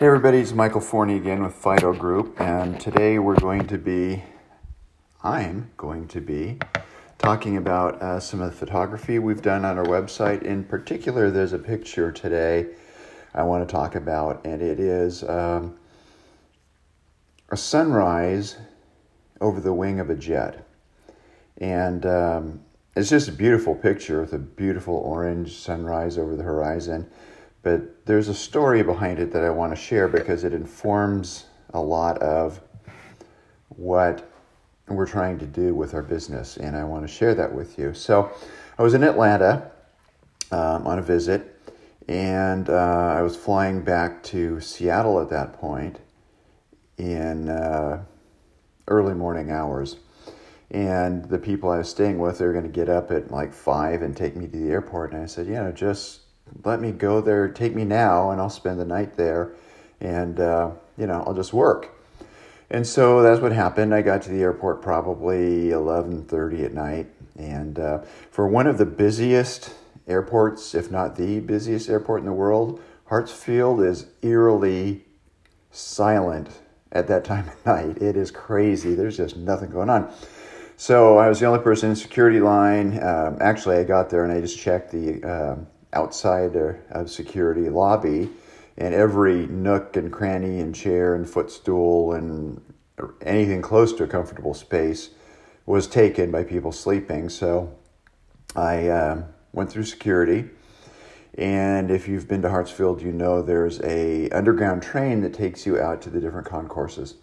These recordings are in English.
Hey everybody, it's Michael Forney again with Fido Groupe, and today we're going to be, I'm going to be talking about uh, some of the photography we've done on our website. In particular, there's a picture today I want to talk about, and it is um, a sunrise over the wing of a jet. And um, it's just a beautiful picture with a beautiful orange sunrise over the horizon. But there's a story behind it that I want to share because it informs a lot of what we're trying to do with our business, and I want to share that with you. So, I was in Atlanta um, on a visit, and uh, I was flying back to Seattle at that point in uh, early morning hours. And the people I was staying with, they were going to get up at like five and take me to the airport. And I said, you know, just let me go there, take me now, and I'll spend the night there, and uh, you know I'll just work. And so that's what happened. I got to the airport probably eleven thirty at night, and uh, for one of the busiest airports, if not the busiest airport in the world, Hartsfield is eerily silent at that time of night. It is crazy. There's just nothing going on. So I was the only person in security line. Um, actually, I got there and I just checked the um, outside of security lobby, and every nook and cranny and chair and footstool and anything close to a comfortable space was taken by people sleeping. So I uh, went through security. And if you've been to Hartsfield, you know there's a underground train that takes you out to the different concourses.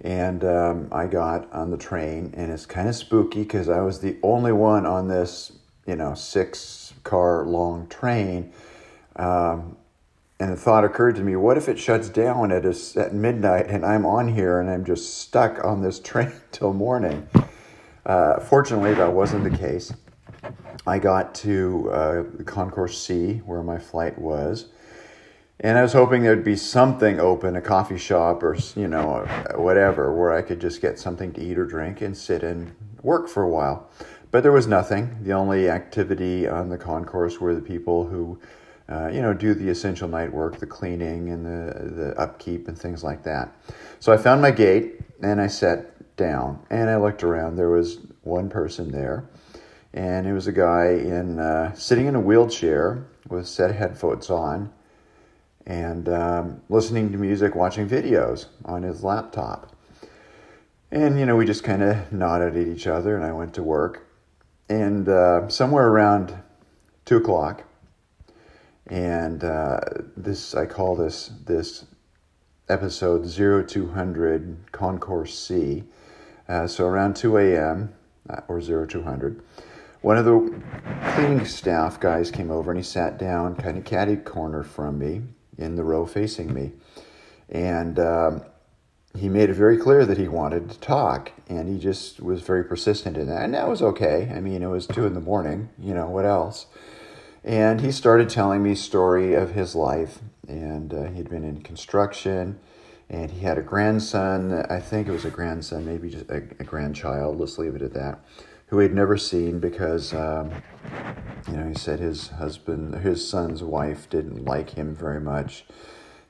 And um, I got on the train, and it's kind of spooky because I was the only one on this, you know, six car long train. Um, and the thought occurred to me what if it shuts down at, a, at midnight and I'm on here and I'm just stuck on this train till morning? Uh, fortunately, that wasn't the case. I got to uh, Concourse C, where my flight was, and I was hoping there'd be something open, a coffee shop or you know whatever, where I could just get something to eat or drink and sit and work for a while. But there was nothing. The only activity on the concourse were the people who, uh, you know, do the essential night work, the cleaning and the, the upkeep and things like that. So I found my gate and I sat down and I looked around. There was one person there, and it was a guy in uh, sitting in a wheelchair with set headphones on and um, listening to music, watching videos on his laptop. And, you know, we just kind of nodded at each other, and I went to work and uh, somewhere around two o'clock, and uh, this I call this this episode zero two hundred Concourse C. Uh, so around two a.m. Uh, or zero two hundred, one of the cleaning staff guys came over and he sat down, kind of catty corner from me in the row facing me, and. Um, he made it very clear that he wanted to talk, and he just was very persistent in that. And that was okay. I mean, it was two in the morning. You know what else? And he started telling me story of his life, and uh, he'd been in construction, and he had a grandson. I think it was a grandson, maybe just a, a grandchild. Let's leave it at that. Who he'd never seen because, um, you know, he said his husband, his son's wife, didn't like him very much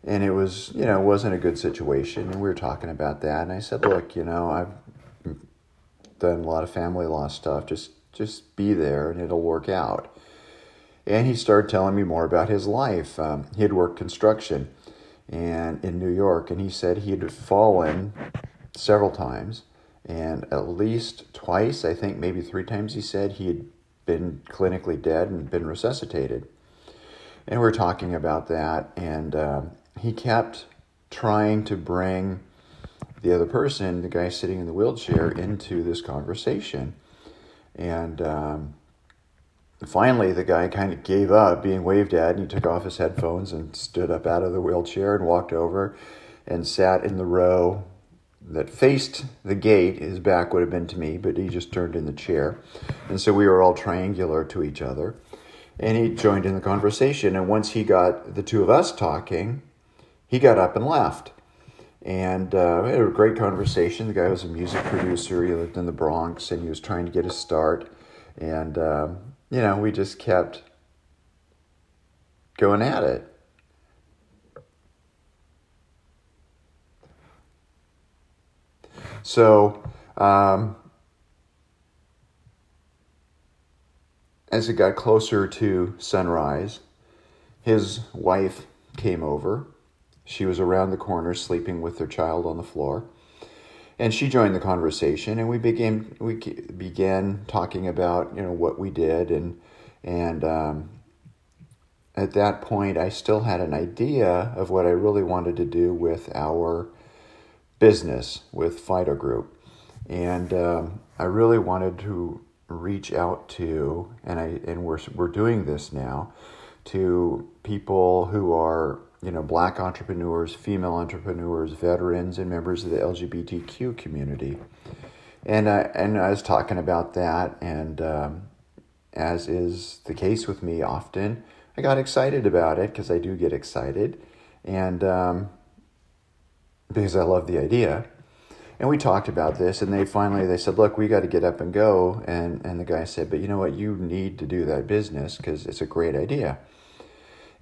and it was you know wasn't a good situation and we were talking about that and i said look you know i've done a lot of family law stuff just just be there and it'll work out. And he started telling me more about his life. Um, he had worked construction and in new york and he said he had fallen several times and at least twice i think maybe three times he said he had been clinically dead and been resuscitated. And we are talking about that and um, he kept trying to bring the other person, the guy sitting in the wheelchair, into this conversation. And um, finally, the guy kind of gave up being waved at, and he took off his headphones and stood up out of the wheelchair and walked over and sat in the row that faced the gate. His back would have been to me, but he just turned in the chair. And so we were all triangular to each other. And he joined in the conversation. And once he got the two of us talking, he got up and left. And uh, had a great conversation. The guy was a music producer. He lived in the Bronx, and he was trying to get a start. And um, you know, we just kept going at it. So, um, as it got closer to sunrise, his wife came over she was around the corner sleeping with their child on the floor. And she joined the conversation, and we began we began talking about you know what we did, and and um, at that point, I still had an idea of what I really wanted to do with our business with Fido Groupe, and um, I really wanted to reach out to, and I and we're we're doing this now, to people who are you know black entrepreneurs, female entrepreneurs, veterans, and members of the LGBTQ community, and I and I was talking about that, and um, as is the case with me often, I got excited about it because I do get excited, and um, because I love the idea and we talked about this and they finally they said look we got to get up and go. And and the guy said but you know what? You need to do that business because it's a great idea.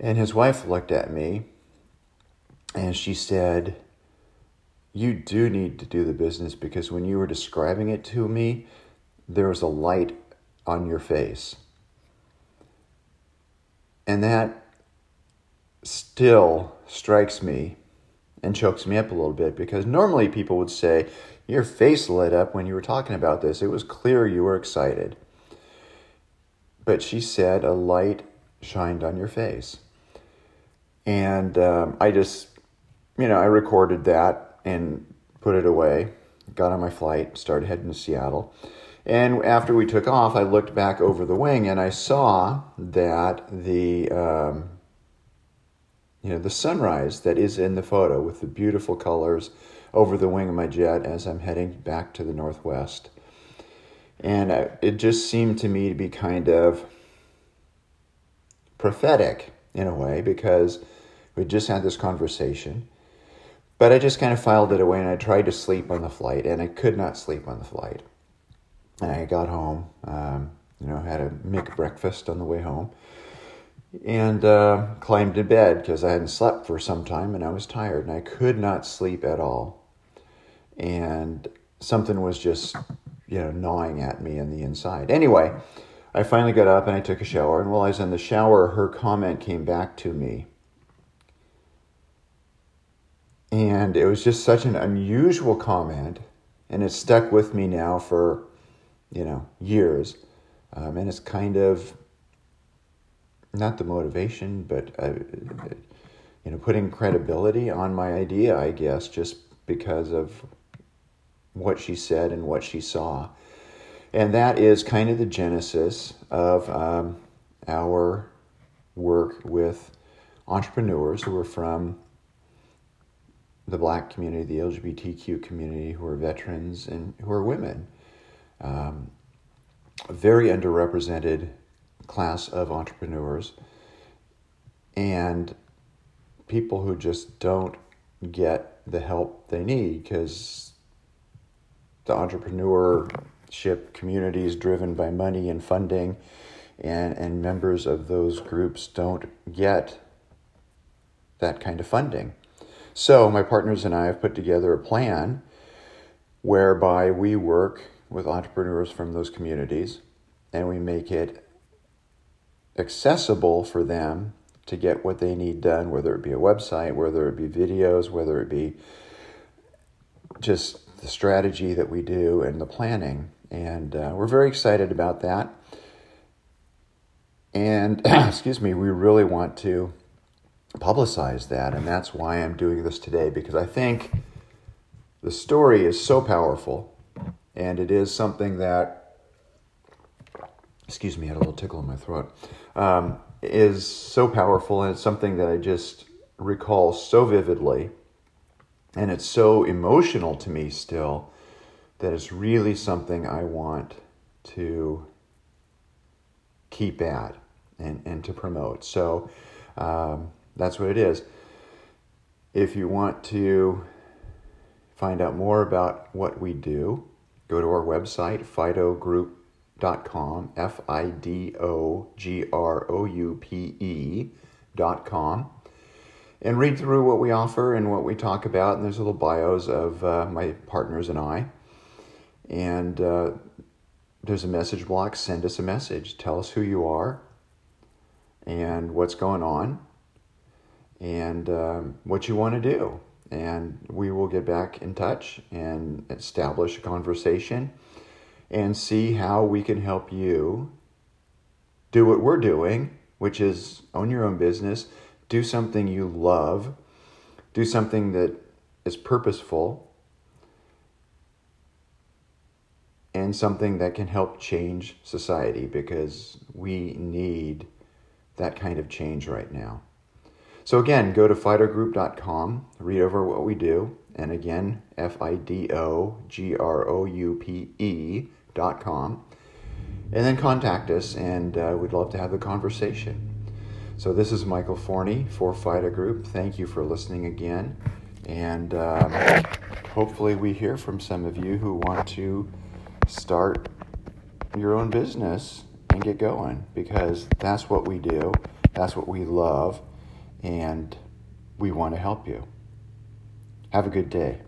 And his wife looked at me and she said you do need to do the business because when you were describing it to me there was a light on your face. And that still strikes me and chokes me up a little bit because normally people would say, Your face lit up when you were talking about this. It was clear you were excited. But she said, A light shined on your face. And um, I just, you know, I recorded that and put it away, got on my flight, started heading to Seattle. And after we took off, I looked back over the wing and I saw that the um, you know, the sunrise that is in the photo with the beautiful colors over the wing of my jet as I'm heading back to the northwest. And it just seemed to me to be kind of prophetic in a way because we just had this conversation. But I just kind of filed it away and I tried to sleep on the flight and I could not sleep on the flight. And I got home, um, you know, had a make breakfast on the way home and uh, climbed to bed because I hadn't slept for some time and I was tired and I could not sleep at all. And something was just, you know, gnawing at me in the inside. Anyway, I finally got up and I took a shower. And while I was in the shower, her comment came back to me. And it was just such an unusual comment. And it stuck with me now for, you know, years. Um, and it's kind of not the motivation, but uh, you know, putting credibility on my idea, I guess, just because of what she said and what she saw. And that is kind of the genesis of um, our work with entrepreneurs who are from the black community, the LGBTQ community, who are veterans and who are women. Um, very underrepresented class of entrepreneurs and people who just don't get the help they need because the entrepreneurship community is driven by money and funding and, and members of those groups don't get that kind of funding. So my partners and I have put together a plan whereby we work with entrepreneurs from those communities and we make it accessible for them to get what they need done, whether it be a website, whether it be videos, whether it be just the strategy that we do and the planning. And uh, we're very excited about that. And, excuse me, we really want to publicize that. And that's why I'm doing this today, because I think the story is so powerful and it is something that excuse me, I had a little tickle in my throat, um, is so powerful and it's something that I just recall so vividly. And it's so emotional to me still that it's really something I want to keep at and, and to promote. So um, that's what it is. If you want to find out more about what we do, go to our website, Fido Groupe dot com, F I D O G R O U P E dot com. and read through what we offer and what we talk about. And there's little bios of uh, my partners and I. And uh, there's a message block. Send us a message. Tell us who you are and what's going on and um, what you want to do. And we will get back in touch and establish a conversation and see how we can help you do what we're doing, which is own your own business, do something you love, do something that is purposeful, and something that can help change society because we need that kind of change right now. So, again, go to fidogroupe.com, read over what we do, and again, F I D O G R O U P E.com, and then contact us, and uh, we'd love to have the conversation. So, this is Michael Forney for Fido Groupe. Thank you for listening again, and um, hopefully, we hear from some of you who want to start your own business and get going because that's what we do, that's what we love, and we want to help you. Have a good day.